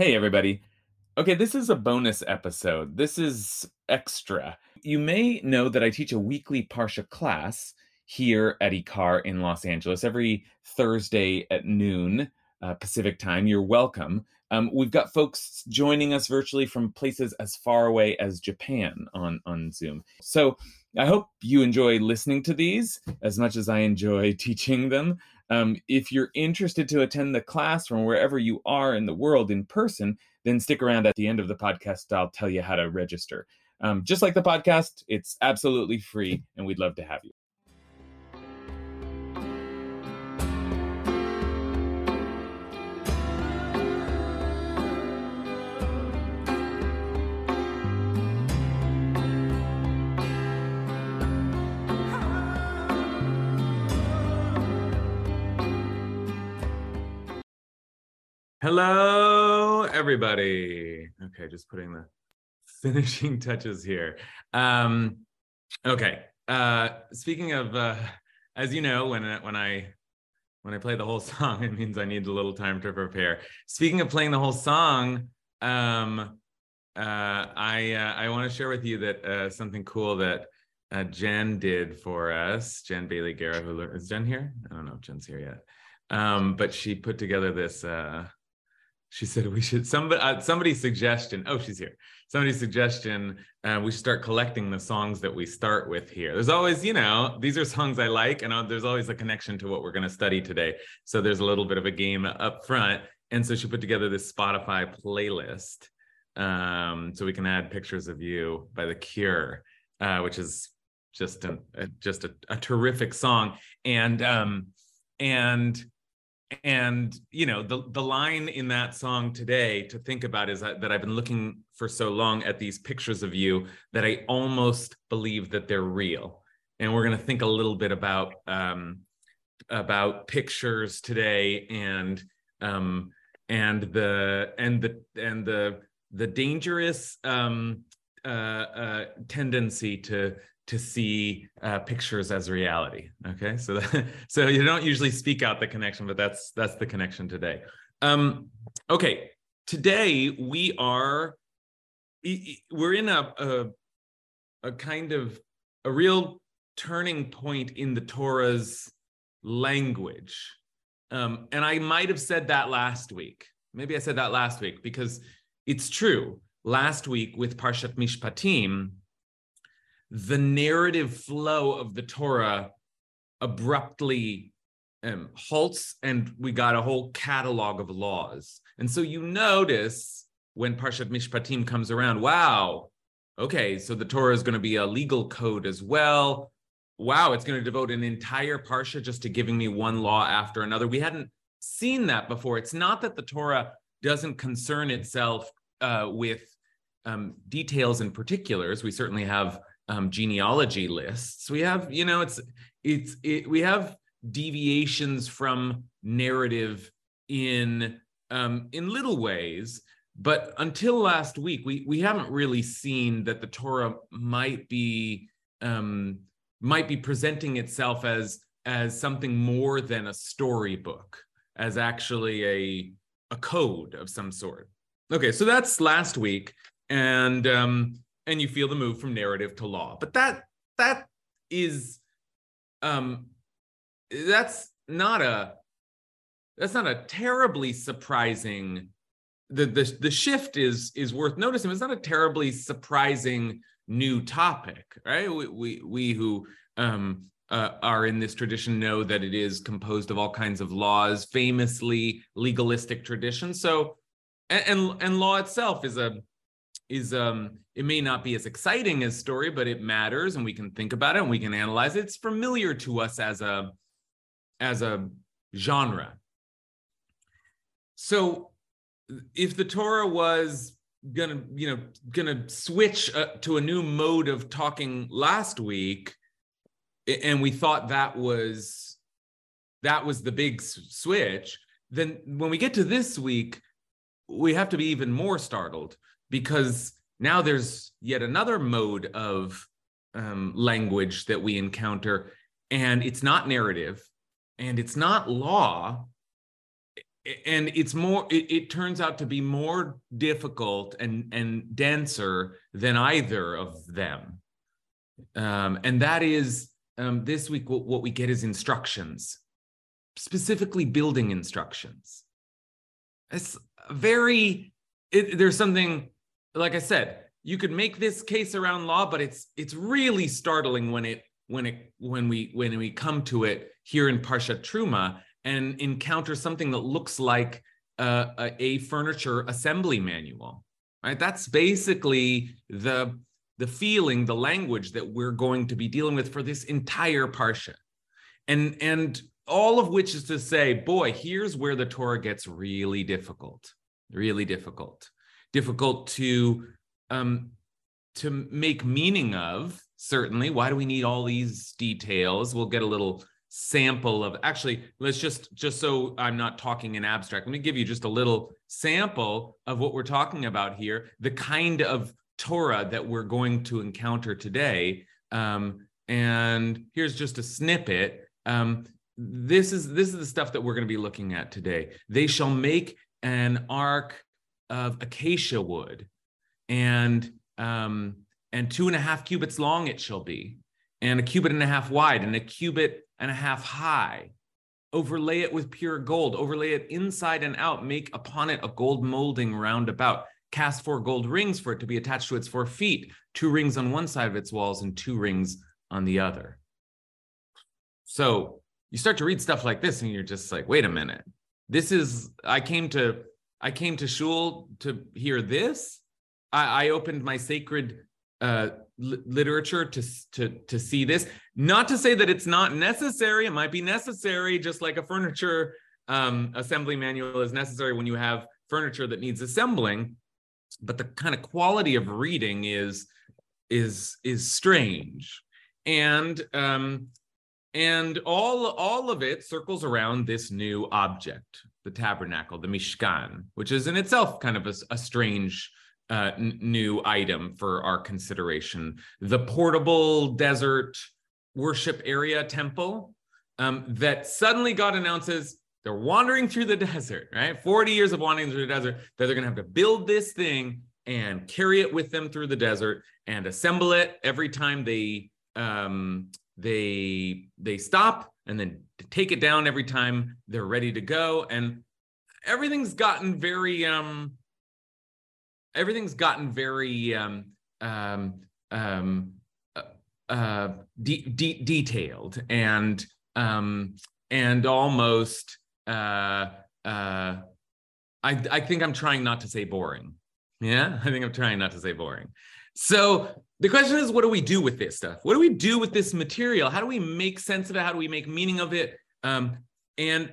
Hey, everybody. Okay, this is a bonus episode. This is extra. You may know that I teach a weekly Parsha class here at IKAR in Los Angeles every Thursday at noon uh, Pacific time. You're welcome. Um, we've got folks joining us virtually from places as far away as Japan on, on Zoom. So I hope you enjoy listening to these as much as I enjoy teaching them. Um, if you're interested to attend the class from wherever you are in the world in person, then stick around at the end of the podcast. I'll tell you how to register. Um, just like the podcast, it's absolutely free, and we'd love to have you. Hello, everybody. Okay, just putting the finishing touches here. Um, okay. Uh, speaking of, uh, as you know, when when I when I play the whole song, it means I need a little time to prepare. Speaking of playing the whole song, um, uh, I uh, I want to share with you that uh, something cool that uh, Jen did for us. Jen Bailey Guerra, who is Jen here? I don't know if Jen's here yet. Um, but she put together this uh, she said we should somebody uh, somebody's suggestion oh she's here. Somebody's suggestion uh, we should start collecting the songs that we start with here. There's always you know these are songs i like and uh, there's always a connection to what we're going to study today. So there's a little bit of a game up front. And so she put together this spotify playlist um, so we can add pictures of you by the cure uh, which is just a, a just a, a, terrific song. And um, and and you know the the line in that song today to think about is that, that I've been looking for so long at these pictures of you that I almost believe that they're real. And we're going to think a little bit about um, about pictures today and um, and the and the and the the dangerous um, uh, uh, tendency to to see uh, pictures as reality. Okay, so that, so you don't usually speak out the connection, but that's that's the connection today. Um, okay, today we are we're in a, a a kind of a real turning point in the Torah's language. Um, and I might have said that last week. Maybe I said that last week because it's true. Last week with Parshat Mishpatim, the narrative flow of the Torah abruptly um, halts and we got a whole catalog of laws. And so you notice when Parshat Mishpatim comes around, wow, okay, so the Torah is going to be a legal code as well. Wow, it's going to devote an entire Parsha just to giving me one law after another. We hadn't seen that before. It's not that the Torah doesn't concern itself uh, with um, details and particulars. We certainly have um, genealogy lists. We have, you know, it's it's it, we have deviations from narrative in um, in little ways, but until last week, we we haven't really seen that the Torah might be um, might be presenting itself as as something more than a storybook, as actually a a code of some sort. Okay, so that's last week, and um, and you feel the move from narrative to law. But that that is um that's not a that's not a terribly surprising the the the shift is is worth noticing. It's not a terribly surprising new topic, right? We we, we who um, uh, are in this tradition know that it is composed of all kinds of laws, famously legalistic tradition. So, and and, and law itself is a is um it may not be as exciting as story but it matters and we can think about it and we can analyze it. It's familiar to us as a as a genre. So if the torah was gonna you know gonna switch uh, to a new mode of talking last week and we thought that was that was the big switch then when we get to this week we have to be even more startled because now there's yet another mode of um, language that we encounter, and it's not narrative and it's not law. and it's more it, it, turns out to be more difficult and and denser than either of them um, and that is um, this week what, what we get is instructions specifically building instructions it's very it, there's something like i said you could make this case around law but it's it's really startling when it when it when we when we come to it here in parsha truma and encounter something that looks like a, a, furniture assembly manual right? That's basically the the feeling the language that we're going to be dealing with for this entire parsha. And and all of which is to say boy here's where the torah gets really difficult really difficult difficult to um to make meaning of certainly. Why do we need all these details? We'll get a little sample of actually let's just just so i'm not talking in abstract let me give you just a little sample of what we're talking about here the kind of torah that we're going to encounter today. Um, and here's just a snippet. Um, this is this is the stuff that we're going to be looking at today. They shall make an ark of acacia wood and um, and two and a half cubits long it shall be and a cubit and a half wide and a cubit and a half high. Overlay it with pure gold, overlay it inside and out, make upon it a gold molding round about. Cast four gold rings for it to be attached to its four feet, two rings on one side of its walls and two rings on the other. So you start to read stuff like this and you're just like, wait a minute. This is I came to I came to shul to hear this. I, I opened my sacred uh, literature to, to, to see this. Not to say that it's not necessary. It might be necessary, just like a furniture um, assembly manual is necessary when you have furniture that needs assembling. But the kind of quality of reading is is is strange, and um, and all all of it circles around this new object, the tabernacle, the mishkan, which is in itself kind of a, a strange uh, n- new item for our consideration the portable desert worship area temple um, that suddenly God announces they're wandering through the desert, right? 40 years of wandering through the desert, that they're going to have to build this thing and carry it with them through the desert and assemble it every time they um, they they stop and then take it down every time they're ready to go and everything's gotten very um everything's gotten very um, um, um, uh, uh, de- de- detailed and um, and almost uh, uh, I, I think I'm trying not to say boring. Yeah, I think I'm trying not to say boring. So the question is, what do we do with this stuff? What do we do with this material? How do we make sense of it? How do we make meaning of it? Um, and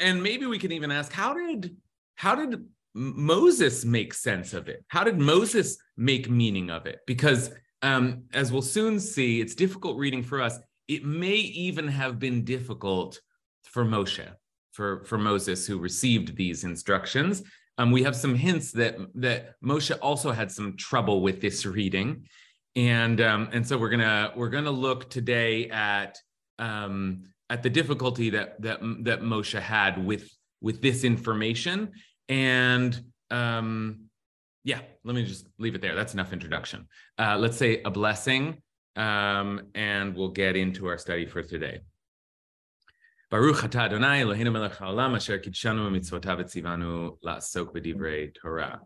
and maybe we can even ask, how did how did Moses make sense of it. How did Moses make meaning of it? Because um, as we'll soon see, it's difficult reading for us. It may even have been difficult for Moshe, for, for Moses, who received these instructions. Um, we have some hints that that Moshe also had some trouble with this reading, and um, and so we're gonna we're gonna look today at um, at the difficulty that that that Moshe had with with this information and um, yeah, let me just leave it there. That's enough introduction. Uh, let's say a blessing, um, and we'll get into our study for today. Baruch Adonai Eloheinu melech haolam asher kidshanu mitzvotav etzivanu b'divrei Torah.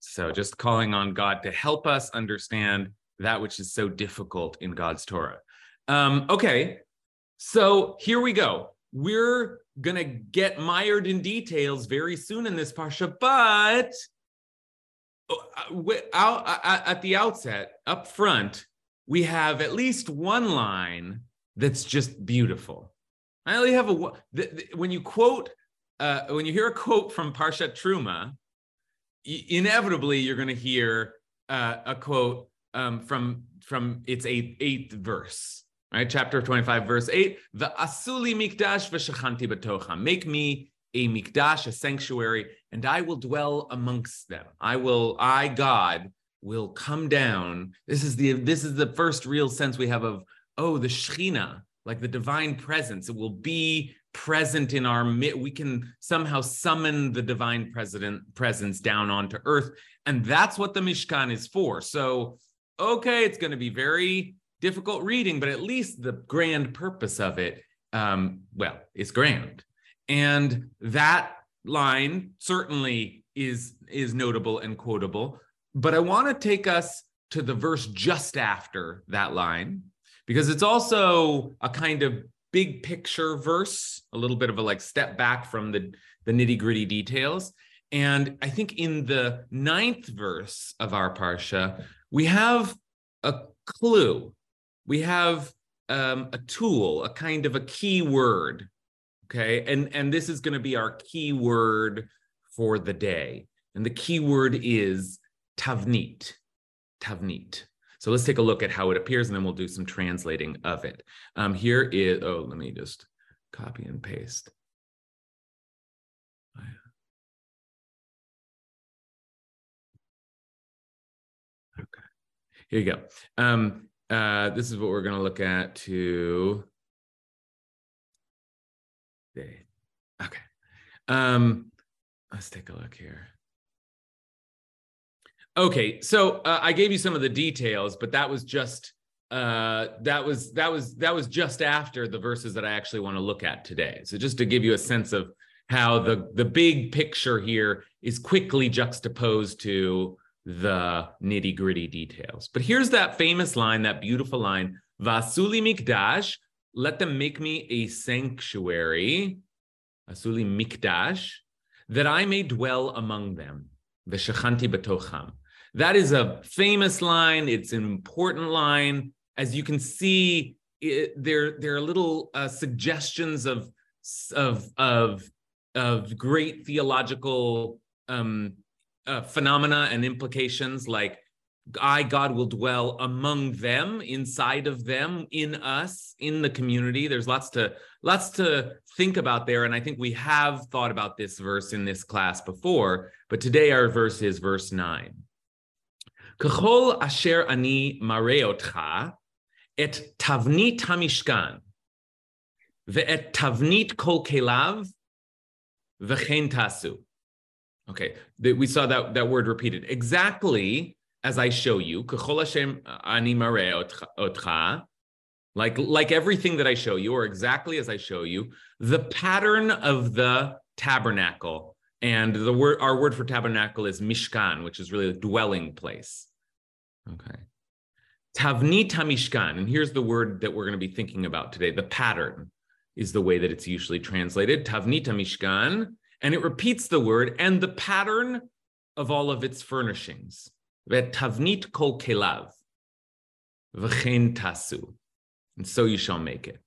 So just calling on God to help us understand that which is so difficult in God's Torah. Um, okay, so here we go. We're going to get mired in details very soon in this parsha, but uh, uh, at the outset, up front, we have at least one line that's just beautiful. I only have a when you quote uh, when you hear a quote from Parshat Truma, inevitably you're going to hear uh, a quote um, from from its eighth, eighth verse right? Chapter 25, verse 8, the asuli mikdash v'shachanti betocha. Make me a mikdash, a sanctuary, and I will dwell amongst them. I will, I, God, will come down. This is the this is the first real sense we have of, oh, the Shekhinah, like the divine presence. It will be present in our we can somehow summon the divine president presence down onto earth and that's what the mishkan is for so okay it's going to be very difficult reading but at least the grand purpose of it um, well is grand and that line certainly is is notable and quotable but i want to take us to the verse just after that line because it's also a kind of big picture verse, a little bit of a like step back from the, the nitty gritty details. And I think in the ninth verse of our Parsha, we have a clue. We have um, a tool, a kind of a key word. Okay. And, and this is going to be our key word for the day. And the key word is tavnit. Tavnit. So let's take a look at how it appears and then we'll do some translating of it. Um, here is, oh, let me just copy and paste. Here you go. Um, uh, this is what we're going to look at to. Okay. Um, let's take a look here. Okay, so uh, I gave you some of the details, but that was just uh, that was that was that was just after the verses that I actually want to look at today. So just to give you a sense of how the the big picture here is quickly juxtaposed to the nitty gritty details. But here's that famous line, that beautiful line: "Vasuli mikdash, let them make me a sanctuary, Vasuli mikdash, that I may dwell among them." the Veshachanti Batocham. That is a famous line. It's an important line. As you can see, it, there, there are little uh, suggestions of, of, of, of great theological um, uh, phenomena and implications like I, God, will dwell among them, inside of them, in us, in the community. There's lots to lots to think about there, and I think we have thought about this verse in this class before. But today, our verse is verse nine. Kachol asher ani mareotcha et tavnit hamishkan ve'et tavnit kol kelav v'chein tasu. Okay, we saw that, that word repeated. Exactly as I show you, uh, like, like everything that I show you, or exactly as I show you, the pattern of the tabernacle. And the word, our word for tabernacle is mishkan, which is really a dwelling place. Okay. Tavnit Hamishkan, and here's the word that we're going to be thinking about today. The pattern is the way that it's usually translated. Tavnit Hamishkan and it repeats the word and the pattern of all of its furnishings. Tavnit kol kelav, v'chen tasu, and so you shall make it.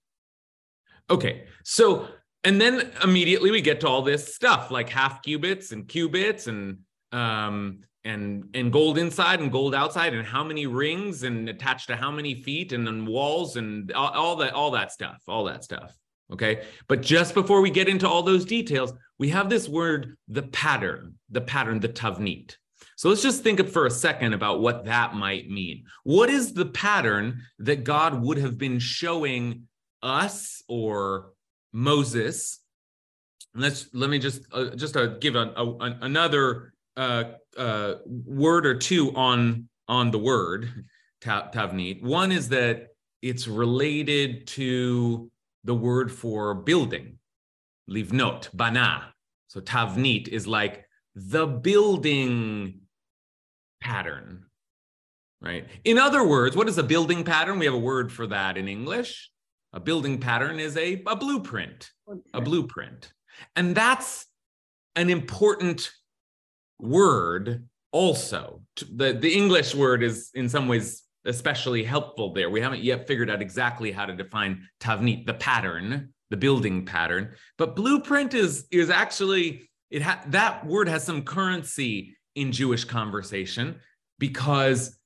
Okay, so and then immediately we get to all this stuff like half cubits and cubits and um and and gold inside and gold outside and how many rings and attached to how many feet and then walls and all, all that all that stuff all that stuff okay but just before we get into all those details we have this word the pattern the pattern the tavnit so let's just think for a second about what that might mean what is the pattern that god would have been showing us or Moses. Let's let me just uh, just uh, give a, a, another uh, uh, word or two on on the word tavnit. One is that it's related to the word for building, livnot, bana. So tavnit is like the building pattern, right? In other words, what is a building pattern? We have a word for that in English. A building pattern is a, a blueprint, a blueprint. And that's an important word also. The, the English word is in some ways especially helpful there. We haven't yet figured out exactly how to define tavnit, the pattern, the building pattern. But blueprint is, is actually, it ha- that word has some currency in Jewish conversation because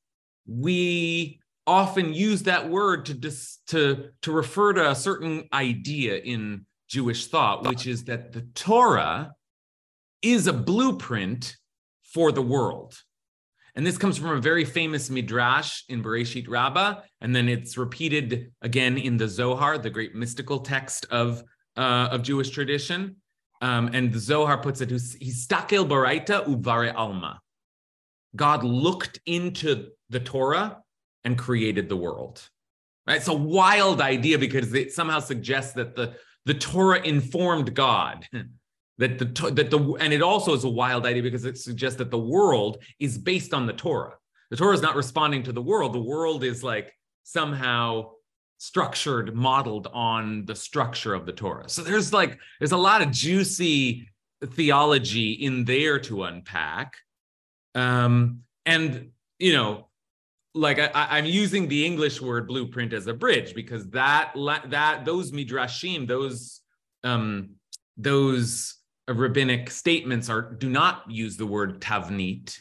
we often use that word to dis, to to refer to a certain idea in Jewish thought, which is that the Torah is a blueprint for the world. And this comes from a very famous midrash in Bereshit Rabbah, and then it's repeated again in the Zohar, the great mystical text of uh, of Jewish tradition. Um, and the Zohar puts it, Histakel baraita uvare alma. God looked into the Torah and created the world. Right? It's a wild idea because it somehow suggests that the, the Torah informed God. that the that the and it also is a wild idea because it suggests that the world is based on the Torah. The Torah is not responding to the world. The world is like somehow structured, modeled on the structure of the Torah. So there's like there's a lot of juicy theology in there to unpack. Um, and you know, like I, am using the English word blueprint as a bridge because that that those midrashim, those um, those rabbinic statements are do not use the word tavnit,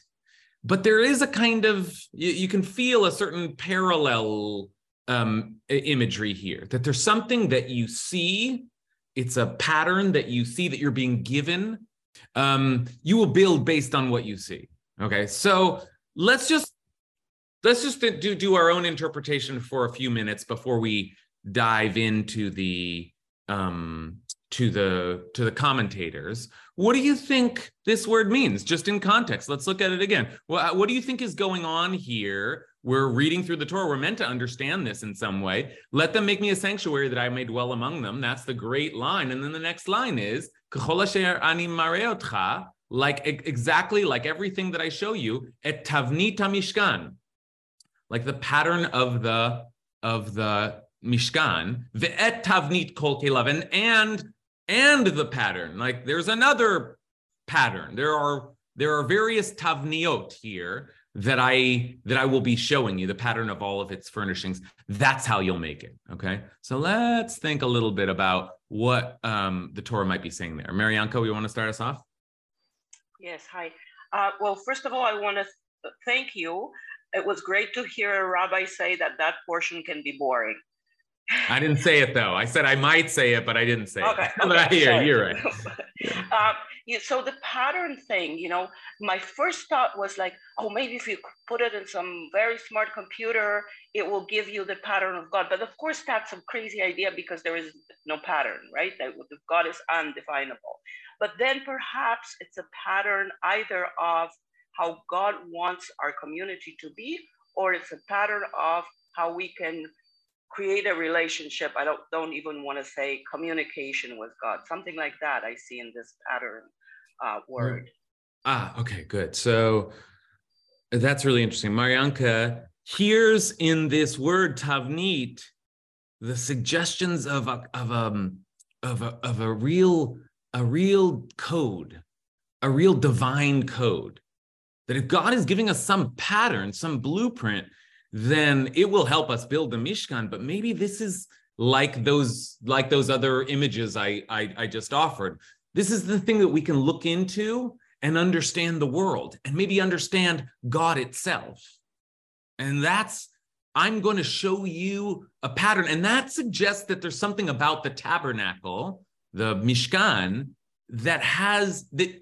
but there is a kind of you, you can feel a certain parallel um, imagery here that there's something that you see it's a pattern that you see that you're being given um, you will build based on what you see okay? So let's just let's just do do our own interpretation for a few minutes before we dive into the um, to the to the commentators. What do you think this word means? Just in context let's look at it again. What, what do you think is going on here? We're reading through the torah. We're meant to understand this in some way. Let them make me a sanctuary that i may dwell among them. That's the great line. And then the next line is like exactly like everything that i show you et tavnit mishkan like the pattern of the of the mishkan ve'et tavnit kol kelav and and the pattern. Like there's another pattern. There are there are various tavniot here that I that I will be showing you the pattern of all of its furnishings. That's how you'll make it. Okay. So let's think a little bit about what um, the Torah might be saying there. Marianka, you want to start us off? Yes. Hi. Uh, well, first of all, I want to thank you. It was great to hear a rabbi say that that portion can be boring. I didn't say it though. I said I might say it, but I didn't say okay, it. Okay, but I hear you're right. Um, yeah, so the pattern thing, you know, my first thought was like, oh, maybe if you put it in some very smart computer, it will give you the pattern of God. But of course, that's a crazy idea because there is no pattern, right? That God is undefinable. But then perhaps it's a pattern either of how God wants our community to be, or it's a pattern of how we can create a relationship. I don't don't even want to say communication with God. Something like that I see in this pattern uh, word. Ah, okay, good. So that's really interesting. Marianka hears in this word tavnit the suggestions of a of a um, of a of a real a real code, a real divine code. That if God is giving us some pattern, some blueprint, then it will help us build the Mishkan. But maybe this is like those like those other images I, I, I just offered. This is the thing that we can look into and understand the world and maybe understand God itself. And that's I'm going to show you a pattern. And that suggests that there's something about the tabernacle, the Mishkan, that has that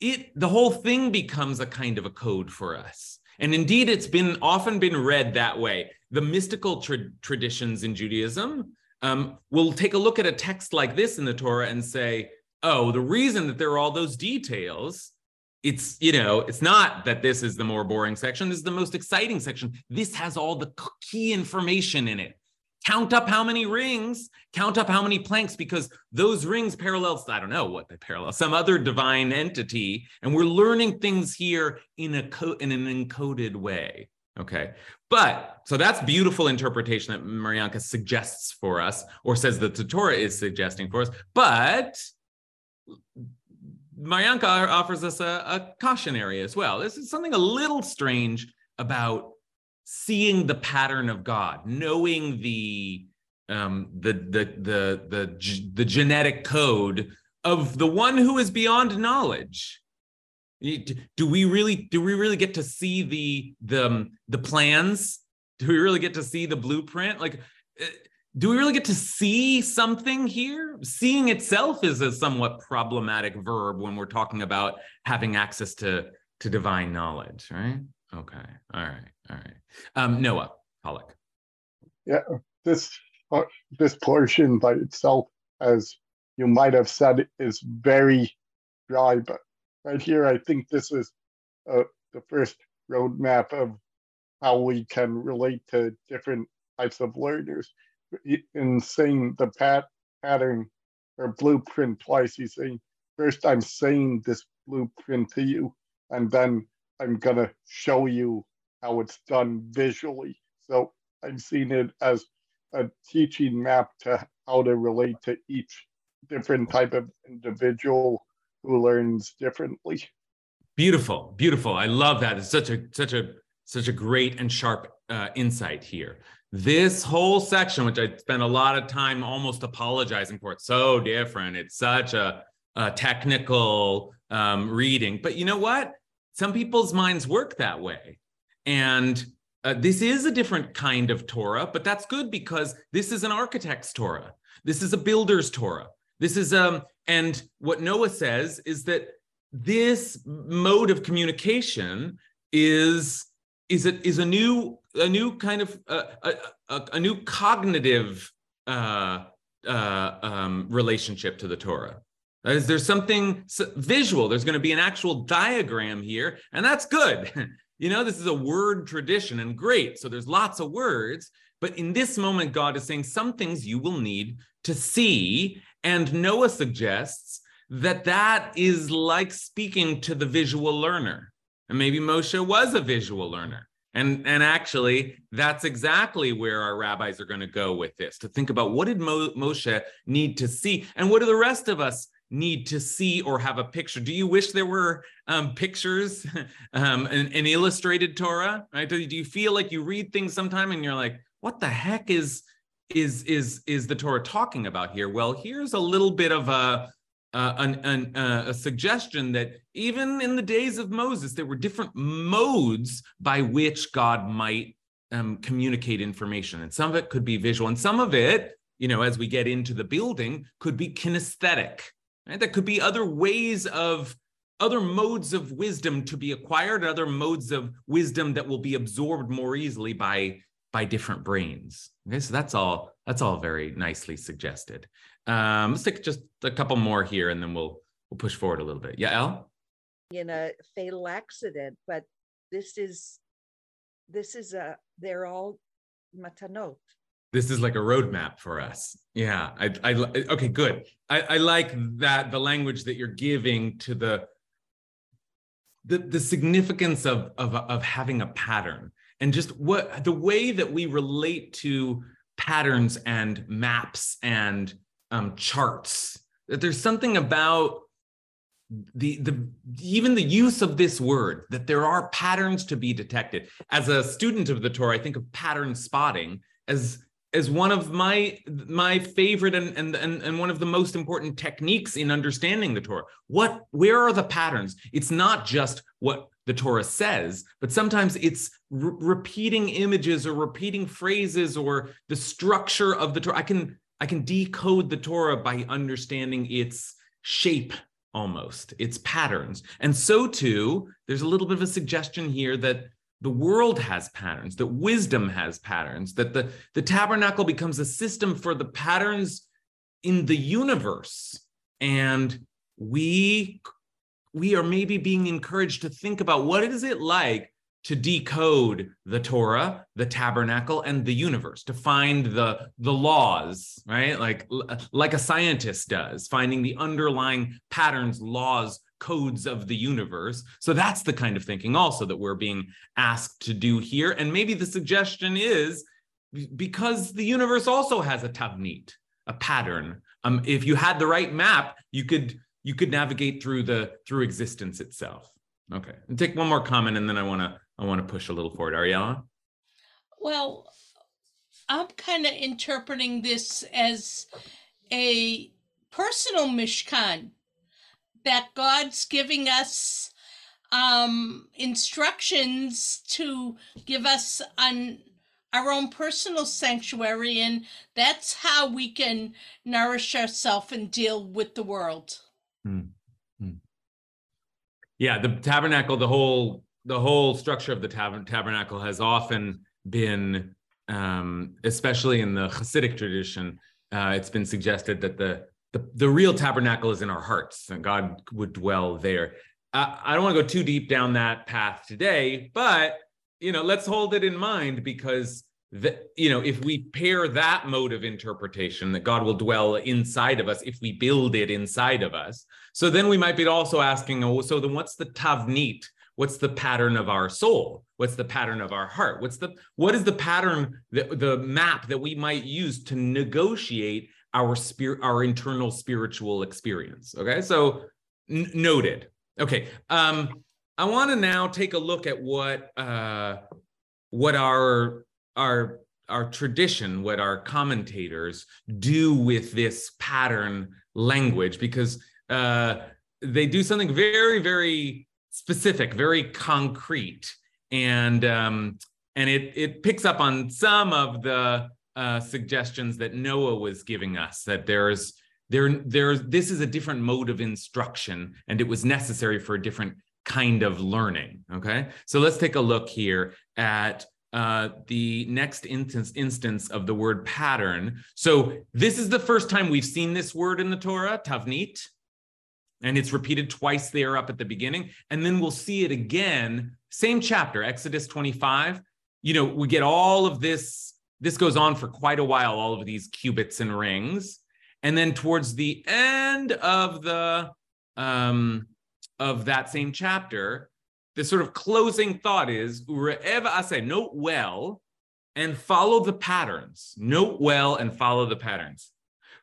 it the whole thing becomes a kind of a code for us and indeed, it's been often been read that way. The mystical tra- traditions in Judaism um, will take a look at a text like this in the Torah and say, oh, the reason that there are all those details, it's, you know, it's not that this is the more boring section. This is the most exciting section. This has all the key information in it count up how many rings, count up how many planks, because those rings parallels, I don't know what they parallel, some other divine entity. And we're learning things here in a co- in an encoded way. Okay. But so that's beautiful interpretation that Marianka suggests for us, or says that the Torah is suggesting for us. But Marianka offers us a, a cautionary as well. This is something a little strange about seeing the pattern of God, knowing the um, the the the the the genetic code of the one who is beyond knowledge. Do we really do we really get to see the the um, the plans? Do we really get to see the blueprint? Like, uh, do we really get to see something here? Seeing itself is a somewhat problematic verb when we're talking about having access to to divine knowledge, right? Okay. All right. All right. Um, Noah Pollock. Yeah, this uh, this portion by itself as you might have said is very dry, but right here, I think this is uh, the first roadmap of how we can relate to different types of learners. In saying the pat pattern or blueprint twice, he's saying, first I'm saying this blueprint to you, and then I'm gonna show you how it's done visually. So I've seen it as a teaching map to how to relate to each different type of individual who learns differently. Beautiful, beautiful. I love that. It's such a such a such a great and sharp uh, insight here. This whole section, which I spent a lot of time almost apologizing for, it's so different. It's such a, a technical um, reading, but you know what? Some people's minds work that way, and uh, this is a different kind of Torah, but that's good because this is an architect's Torah. This is a builder's Torah. This is um, and what Noah says is that this mode of communication is is a is a new a new kind of uh, a, a, a, new cognitive uh, uh, um, relationship to the Torah. Is there's something visual. There's going to be an actual diagram here, and that's good. you know, this is a word tradition, and great. So there's lots of words, but in this moment, God is saying some things you will need to see, and Noah suggests that that is like speaking to the visual learner. And maybe Moshe was a visual learner. And, and actually, that's exactly where our rabbis are going to go with this to think about what did Mo- Moshe need to see and what do the rest of us need to see or have a picture. Do you wish there were um, pictures, um, an, an, illustrated Torah? Right? Do, do you feel like you read things sometime and you're like, what the heck is is is is the Torah talking about here? Well, here's a little bit of a uh, an, an, uh, a suggestion that even in the days of Moses, there were different modes by which God might um, communicate information. And some of it could be visual, and some of it, you know, as we get into the building, could be kinesthetic. Right? That could be other ways of other modes of wisdom to be acquired, other modes of wisdom that will be absorbed more easily by by different brains. Okay, so that's all that's all very nicely suggested. Um, let's take just a couple more here, and then we'll we'll push forward a little bit. Yeah, El. In a fatal accident, but this is this is a they're all matanot. This is like a roadmap for us. Yeah, I, I okay, good. I, I like that the language that you're giving to the the, the significance of, of, of having a pattern and just what the way that we relate to patterns and maps and um, charts that there's something about the the even the use of this word that there are patterns to be detected as a student of the torah i think of pattern spotting as as one of my my favorite and, and and and one of the most important techniques in understanding the torah what where are the patterns it's not just what the Torah says, but sometimes it's re- repeating images or repeating phrases or the structure of the Torah. I can I can decode the Torah by understanding its shape almost, its patterns. And so too, there's a little bit of a suggestion here that the world has patterns, that wisdom has patterns, that the, the tabernacle becomes a system for the patterns in the universe. And we we are maybe being encouraged to think about what is it like to decode the Torah, the tabernacle, and the universe, to find the, the laws, right? Like, like a scientist does, finding the underlying patterns, laws, codes of the universe. So that's the kind of thinking also that we're being asked to do here. And maybe the suggestion is because the universe also has a tavnit, a pattern. Um, if you had the right map, you could you could navigate through the through existence itself. Okay, and take one more comment, and then I want to I want to push a little forward. Ariella. Well, I'm kind of interpreting this as a personal mishkan that God's giving us um, instructions to give us on our own personal sanctuary, and that's how we can nourish ourselves and deal with the world. Hmm. Yeah, the tabernacle, the whole the whole structure of the tab- tabernacle has often been, um, especially in the Hasidic tradition, uh, it's been suggested that the the, the real tabernacle is in our hearts and God would dwell there. Uh, I don't want to go too deep down that path today, but you know, let's hold it in mind because that you know if we pair that mode of interpretation that god will dwell inside of us if we build it inside of us so then we might be also asking oh so then what's the tavnit? What's the pattern of our soul? What's the pattern of our heart? What's the what is the pattern the, the map that we might use to negotiate our spirit our internal spiritual experience okay? So n- noted. Okay um i want to now take a look at what uh what our our our tradition, what our commentators do with this pattern language, because uh, they do something very, very specific, very concrete, and um, and it it picks up on some of the uh, suggestions that Noah was giving us that there's there there's this is a different mode of instruction, and it was necessary for a different kind of learning. Okay, so let's take a look here at uh, the next instance, instance of the word pattern. So this is the first time we've seen this word in the Torah, tavnit, and it's repeated twice there up at the beginning. And then we'll see it again, same chapter, Exodus 25. You know, we get all of this. This goes on for quite a while, all of these cubits and rings. And then towards the end of the um, of that same chapter, the sort of closing thought is wherever I say, note well and follow the patterns. Note well and follow the patterns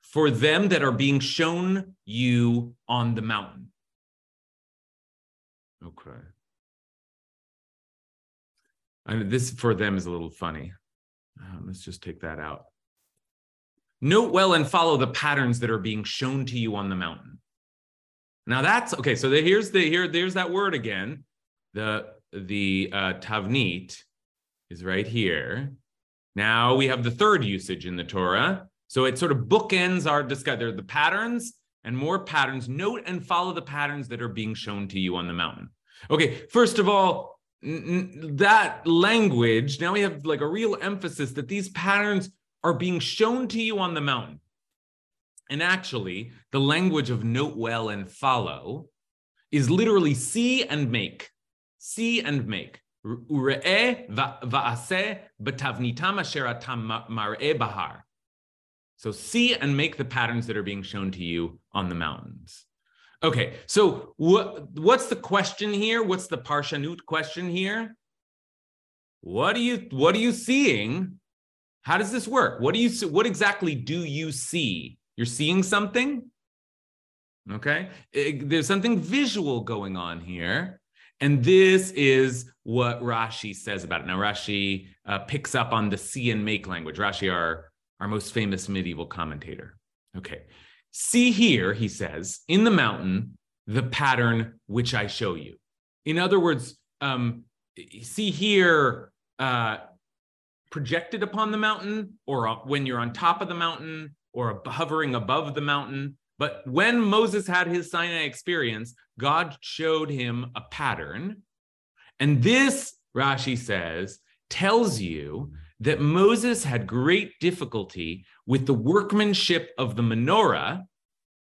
for them that are being shown you on the mountain. Okay. And this for them is a little funny. Um, let's just take that out. Note well and follow the patterns that are being shown to you on the mountain. Now that's okay. So the, here's the here there's that word again the the uh, tavnit is right here. Now we have the third usage in the Torah. So it sort of bookends our discussion. There are the patterns and more patterns. Note and follow the patterns that are being shown to you on the mountain. Okay, first of all, that language, now we have like a real emphasis that these patterns are being shown to you on the mountain. And actually, the language of note well and follow is literally see and make see and make. So see and make the patterns that are being shown to you on the mountains. Okay, so what, what's the question here? What's the parshanut question here? What are you what are you seeing? How does this work? What do you what exactly do you see? You're seeing something? Okay, it, there's something visual going on here. And this is what Rashi says about it. Now, Rashi uh, picks up on the see and make language. Rashi, our, our most famous medieval commentator. Okay. See here, he says, in the mountain, the pattern which I show you. In other words, um, see here, uh, projected upon the mountain, or when you're on top of the mountain, or hovering above the mountain, but when Moses had his Sinai experience, God showed him a pattern. And this, Rashi says, tells you that Moses had great difficulty with the workmanship of the menorah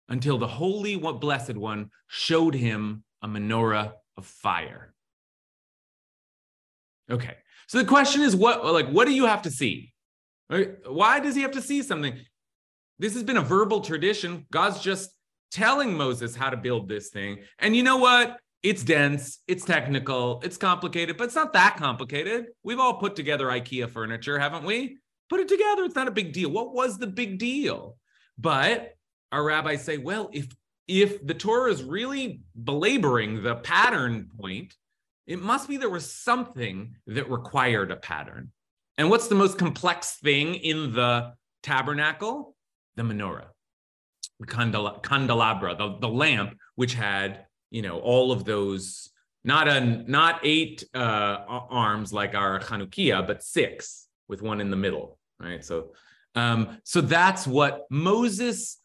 until the Holy Blessed One showed him a menorah of fire. Okay, so the question is, what like what do you have to see? Why does he have to see something? This has been a verbal tradition. God's just telling Moses how to build this thing. And you know what? It's dense, it's technical, it's complicated, but it's not that complicated. We've all put together IKEA furniture, haven't we? Put it together. It's not a big deal. What was the big deal? But our rabbis say, well, if if the Torah is really belaboring the pattern point, it must be there was something that required a pattern. And what's the most complex thing in the tabernacle? the menorah, the candelabra, the, the lamp, which had, you know, all of those, not a, not eight uh, arms like our Chanukia, but six with one in the middle, right? So, um, so that's what Moses.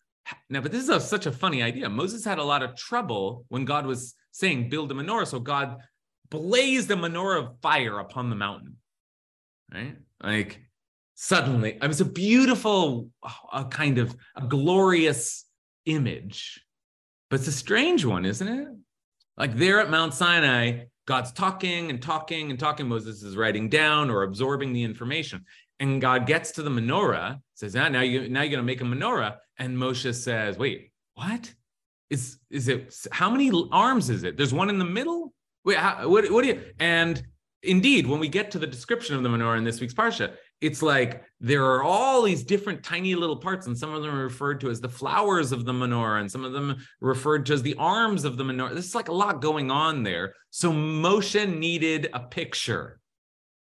Now, but this is a, such a funny idea. Moses had a lot of trouble when God was saying, build a menorah. So God blazed a menorah of fire upon the mountain, right? Like suddenly it was a beautiful a kind of a glorious image, but it's a strange one, isn't it? Like there at Mount Sinai, God's talking and talking and talking. Moses is writing down or absorbing the information. And God gets to the menorah, says, ah, now you now you're gonna make a menorah. And Moshe says, wait, what? Is is it how many arms is it? There's one in the middle? Wait, how, what, what do you and indeed, when we get to the description of the menorah in this week's parsha, it's like there are all these different tiny little parts, and some of them are referred to as the flowers of the menorah, and some of them referred to as the arms of the menorah. This is like a lot going on there. So Moshe needed a picture.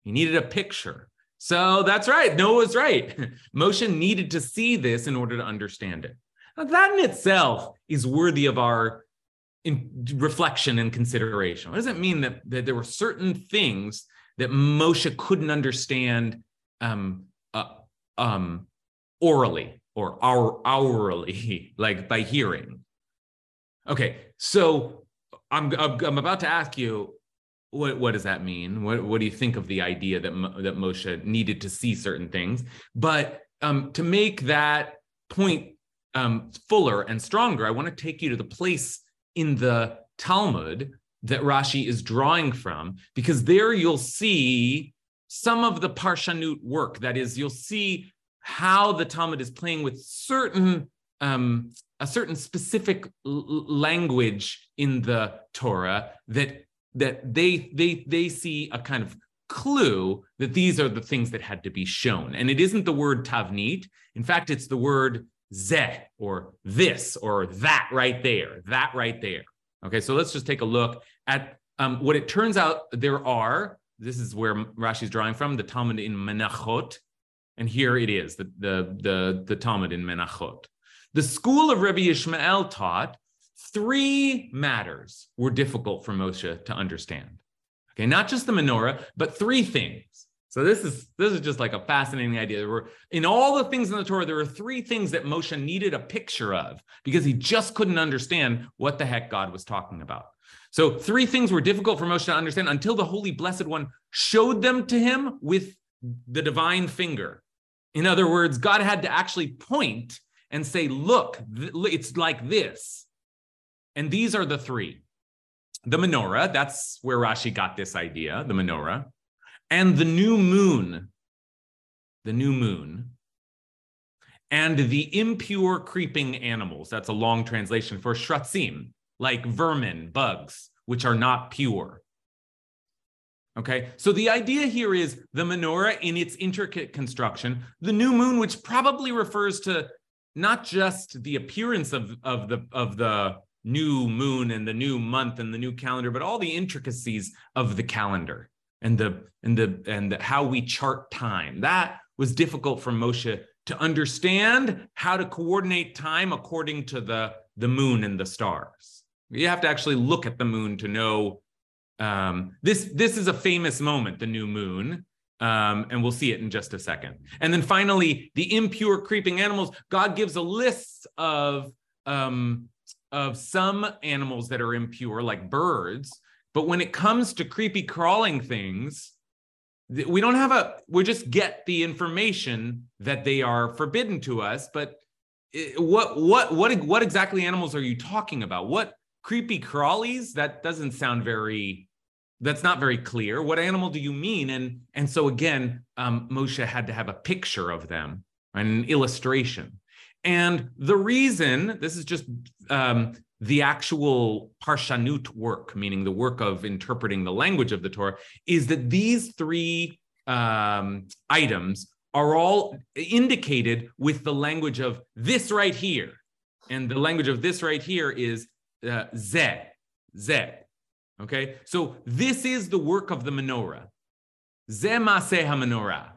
He needed a picture. So that's right. Noah's right. Moshe needed to see this in order to understand it. Now, that in itself is worthy of our reflection and consideration. What does it mean that, that there were certain things that Moshe couldn't understand um, uh, um, orally or our hourly, like by hearing? Okay, so I'm, I'm about to ask you what what does that mean? What what do you think of the idea that that Moshe needed to see certain things? But um, to make that point um, fuller and stronger, I want to take you to the place in the Talmud that Rashi is drawing from, because there you'll see some of the parshanut work. That is, you'll see how the Talmud is playing with certain um, a certain specific language in the Torah that that they they they see a kind of clue that these are the things that had to be shown. And it isn't the word tavnit. In fact, it's the word zeh or this or that right there, that right there. Okay, so let's just take a look at um, what it turns out there are. This is where Rashi is drawing from the Talmud in Menachot, and here it is the the the, the Talmud in Menachot. The school of Rabbi Ishmael taught three matters were difficult for Moshe to understand. Okay, not just the menorah, but three things. So this is this is just like a fascinating idea. There were in all the things in the Torah, there were three things that Moshe needed a picture of because he just couldn't understand what the heck God was talking about. So three things were difficult for Moshe to understand until the Holy Blessed One showed them to him with the divine finger. In other words, God had to actually point and say, "Look, it's like this." And these are the three the menorah, that's where Rashi got this idea, the menorah, and the new moon, the new moon, and the impure creeping animals. That's a long translation for shratzim, like vermin, bugs, which are not pure. Okay, so the idea here is the menorah in its intricate construction, the new moon, which probably refers to not just the appearance of, of the of the new moon and the new month and the new calendar, but all the intricacies of the calendar and the and the and the, how we chart time. That was difficult for Moshe to understand how to coordinate time according to the the moon and the stars. You have to actually look at the moon to know um, this. This is a famous moment, the new moon. Um, and we'll see it in just a second. And then finally, the impure creeping animals. God gives a list of um, of some animals that are impure, like birds. But when it comes to creepy crawling things, we don't have a, we just get the information that they are forbidden to us. But what, what, what, what exactly animals are you talking about? What creepy crawlies? That doesn't sound very, that's not very clear. What animal do you mean? And, and so again, um, Moshe had to have a picture of them, an illustration. And the reason, this is just um, the actual parshanut work, meaning the work of interpreting the language of the Torah, is that these three um, items are all indicated with the language of this right here. And the language of this right here is uh, zeh, zeh. Okay, so this is the work of the menorah. Zeh maseh menorah.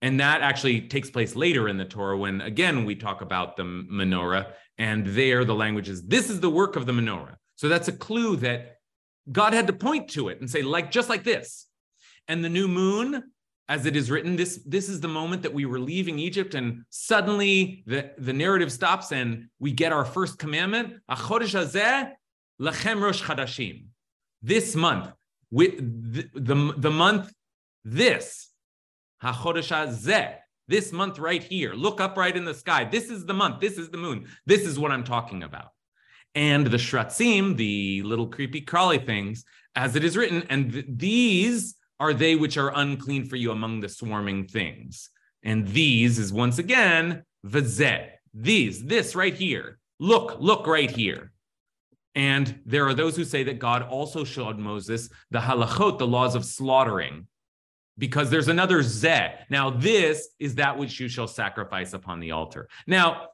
And that actually takes place later in the Torah when, again, we talk about the menorah. And there the language is, this is the work of the menorah. So that's a clue that God had to point to it and say, like, just like this. And the new moon, as it is written, this, this is the moment that we were leaving Egypt. And suddenly the, the narrative stops and we get our first commandment. This month, with the, the, the month, this this month right here. Look up right in the sky. This is the month. This is the moon. This is what I'm talking about. And the shratzim, the little creepy crawly things, as it is written, and th- these are they which are unclean for you among the swarming things. And these is once again vazet. These, this right here. Look, look right here. And there are those who say that God also showed Moses the halachot, the laws of slaughtering, because there's another zeh. Now, this is that which you shall sacrifice upon the altar. Now,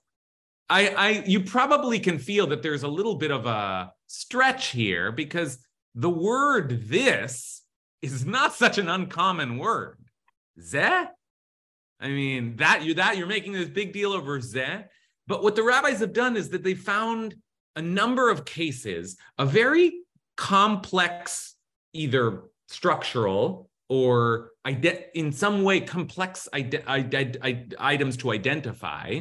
I, I, you probably can feel that there's a little bit of a stretch here because the word this is not such an uncommon word. Zeh? I mean, that you that you're making this big deal over zeh. But what the rabbis have done is that they found a number of cases, a very complex, either structural or in some way complex items to identify.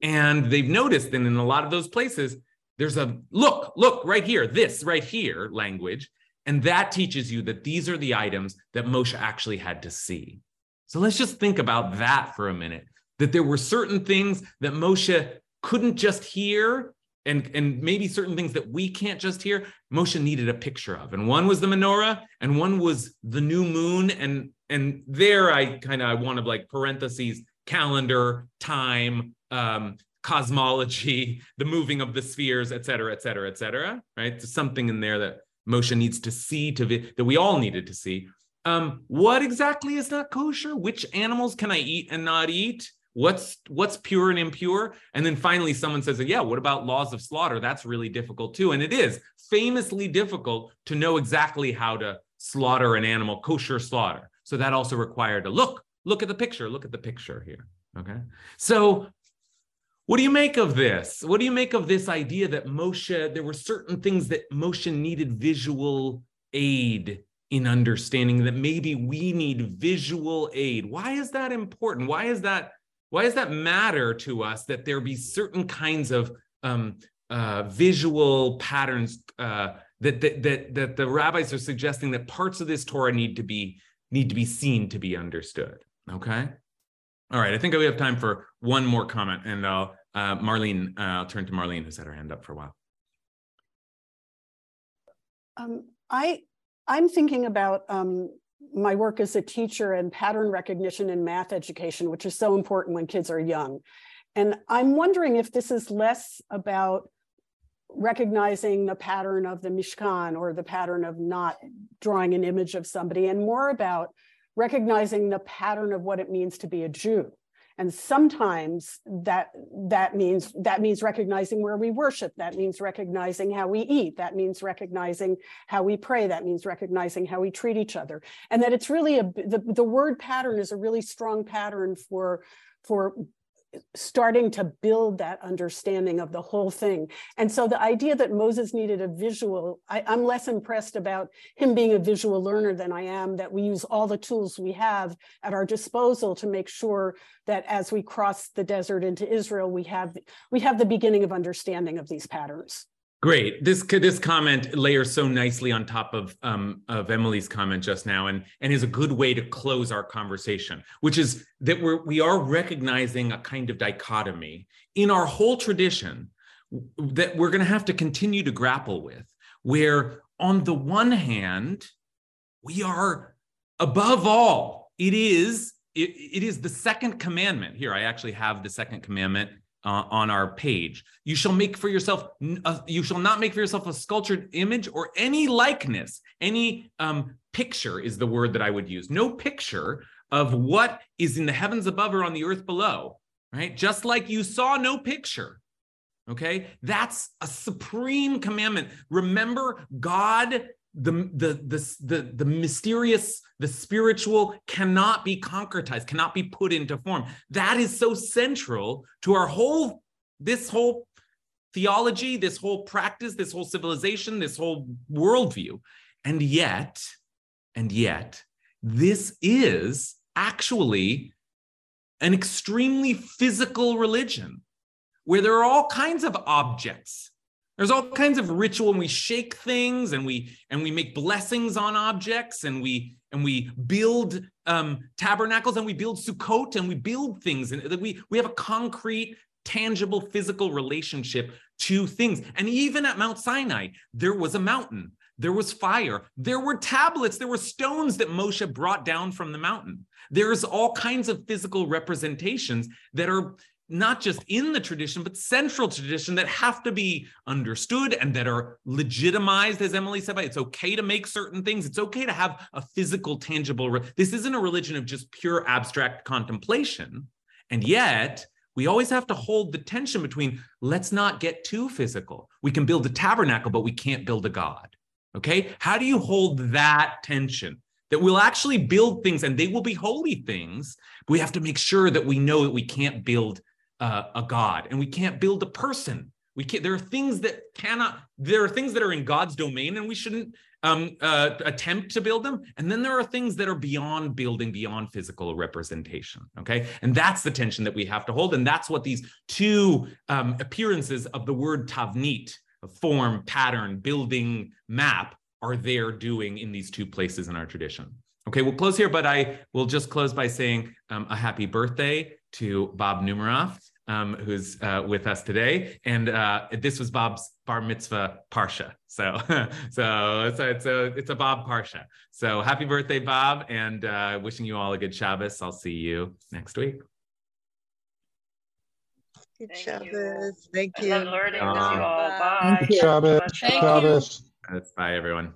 And they've noticed that in a lot of those places, there's a look, look right here, this right here language. And that teaches you that these are the items that Moshe actually had to see. So let's just think about that for a minute that there were certain things that Moshe couldn't just hear. And, and maybe certain things that we can't just hear, Moshe needed a picture of. And one was the menorah, and one was the new moon. And, and there I kind of I wanted like parentheses, calendar, time, um, cosmology, the moving of the spheres, et cetera, et cetera, et cetera. Right? There's something in there that Moshe needs to see to vi- that we all needed to see. Um, what exactly is not kosher? Which animals can I eat and not eat? What's what's pure and impure? And then finally, someone says, "Yeah, what about laws of slaughter? That's really difficult too." And it is famously difficult to know exactly how to slaughter an animal, kosher slaughter. So that also required a look. Look at the picture. Look at the picture here. Okay. So what do you make of this? What do you make of this idea that Moshe, there were certain things that Moshe needed visual aid in understanding that maybe we need visual aid. Why is that important? Why is that why does that matter to us that there be certain kinds of um, uh, visual patterns uh, that, that that that the rabbis are suggesting that parts of this Torah need to be need to be seen to be understood? Okay. All right, I think we have time for one more comment, and I'll uh, Marlene, uh, I'll turn to Marlene, who's had her hand up for a while. Um, I, I'm thinking about um, my work as a teacher and pattern recognition in math education, which is so important when kids are young. And I'm wondering if this is less about recognizing the pattern of the Mishkan or the pattern of not drawing an image of somebody, and more about recognizing the pattern of what it means to be a Jew and sometimes that that means that means recognizing where we worship. That means recognizing how we eat. That means recognizing how we pray. That means recognizing how we treat each other. And that it's really a the, the word pattern is a really strong pattern for for starting to build that understanding of the whole thing. And so the idea that Moses needed a visual, I, am less impressed about him being a visual learner than I am that we use all the tools we have at our disposal to make sure that as we cross the desert into Israel, we have we have the beginning of understanding of these patterns. Great. This this comment layers so nicely on top of um, of Emily's comment just now, and and is a good way to close our conversation, which is that we're we are recognizing a kind of dichotomy in our whole tradition that we're going to have to continue to grapple with, where on the one hand we are above all, it is it, it is the second commandment. Here, I actually have the second commandment uh, on our page. You shall make for yourself, uh, you shall not make for yourself a sculptured image or any likeness, any um, picture is the word that I would use. No picture of what is in the heavens above or on the earth below, right? Just like you saw no picture. Okay, that's a supreme commandment. Remember, God the, the, the, the, the mysterious, the spiritual cannot be concretized, cannot be put into form. That is so central to our whole, this whole theology, this whole practice, this whole civilization, this whole worldview. And yet, and yet, this is actually an extremely physical religion where there are all kinds of objects There's all kinds of ritual and we shake things and we and we make blessings on objects and we and we build um, tabernacles and we build Sukkot and we build things and we we have a concrete, tangible, physical relationship to things. And even at Mount Sinai, there was a mountain, there was fire, there were tablets, there were stones that Moshe brought down from the mountain. There's all kinds of physical representations that are not just in the tradition, but central tradition that have to be understood and that are legitimized, as Emily said. By it's okay to make certain things. It's okay to have a physical, tangible. This isn't a religion of just pure abstract contemplation. And yet, we always have to hold the tension between let's not get too physical. We can build a tabernacle, but we can't build a God. Okay. How do you hold that tension? That we'll actually build things and they will be holy things. we have to make sure that we know that we can't build uh, a God and we can't build a person. We can't, there are things that cannot, there are things that are in God's domain and we shouldn't um, uh, attempt to build them. And then there are things that are beyond building, beyond physical representation. Okay. And that's the tension that we have to hold. And that's what these two um, appearances of the word tavnit, form, pattern, building, map, are there doing in these two places in our tradition. Okay, we'll close here, but I will just close by saying um, a happy birthday to Bob Numeroff, um, who's uh, with us today. And uh, this was Bob's bar mitzvah parsha. So, so, so it's a it's a Bob parsha. So happy birthday, Bob, and uh, wishing you all a good Shabbos. I'll see you next week. Good Thank Shabbos. you. Thank I you. love learning with you all. Bye. Shabbos, Thank you. Shabbos. That's bye, everyone.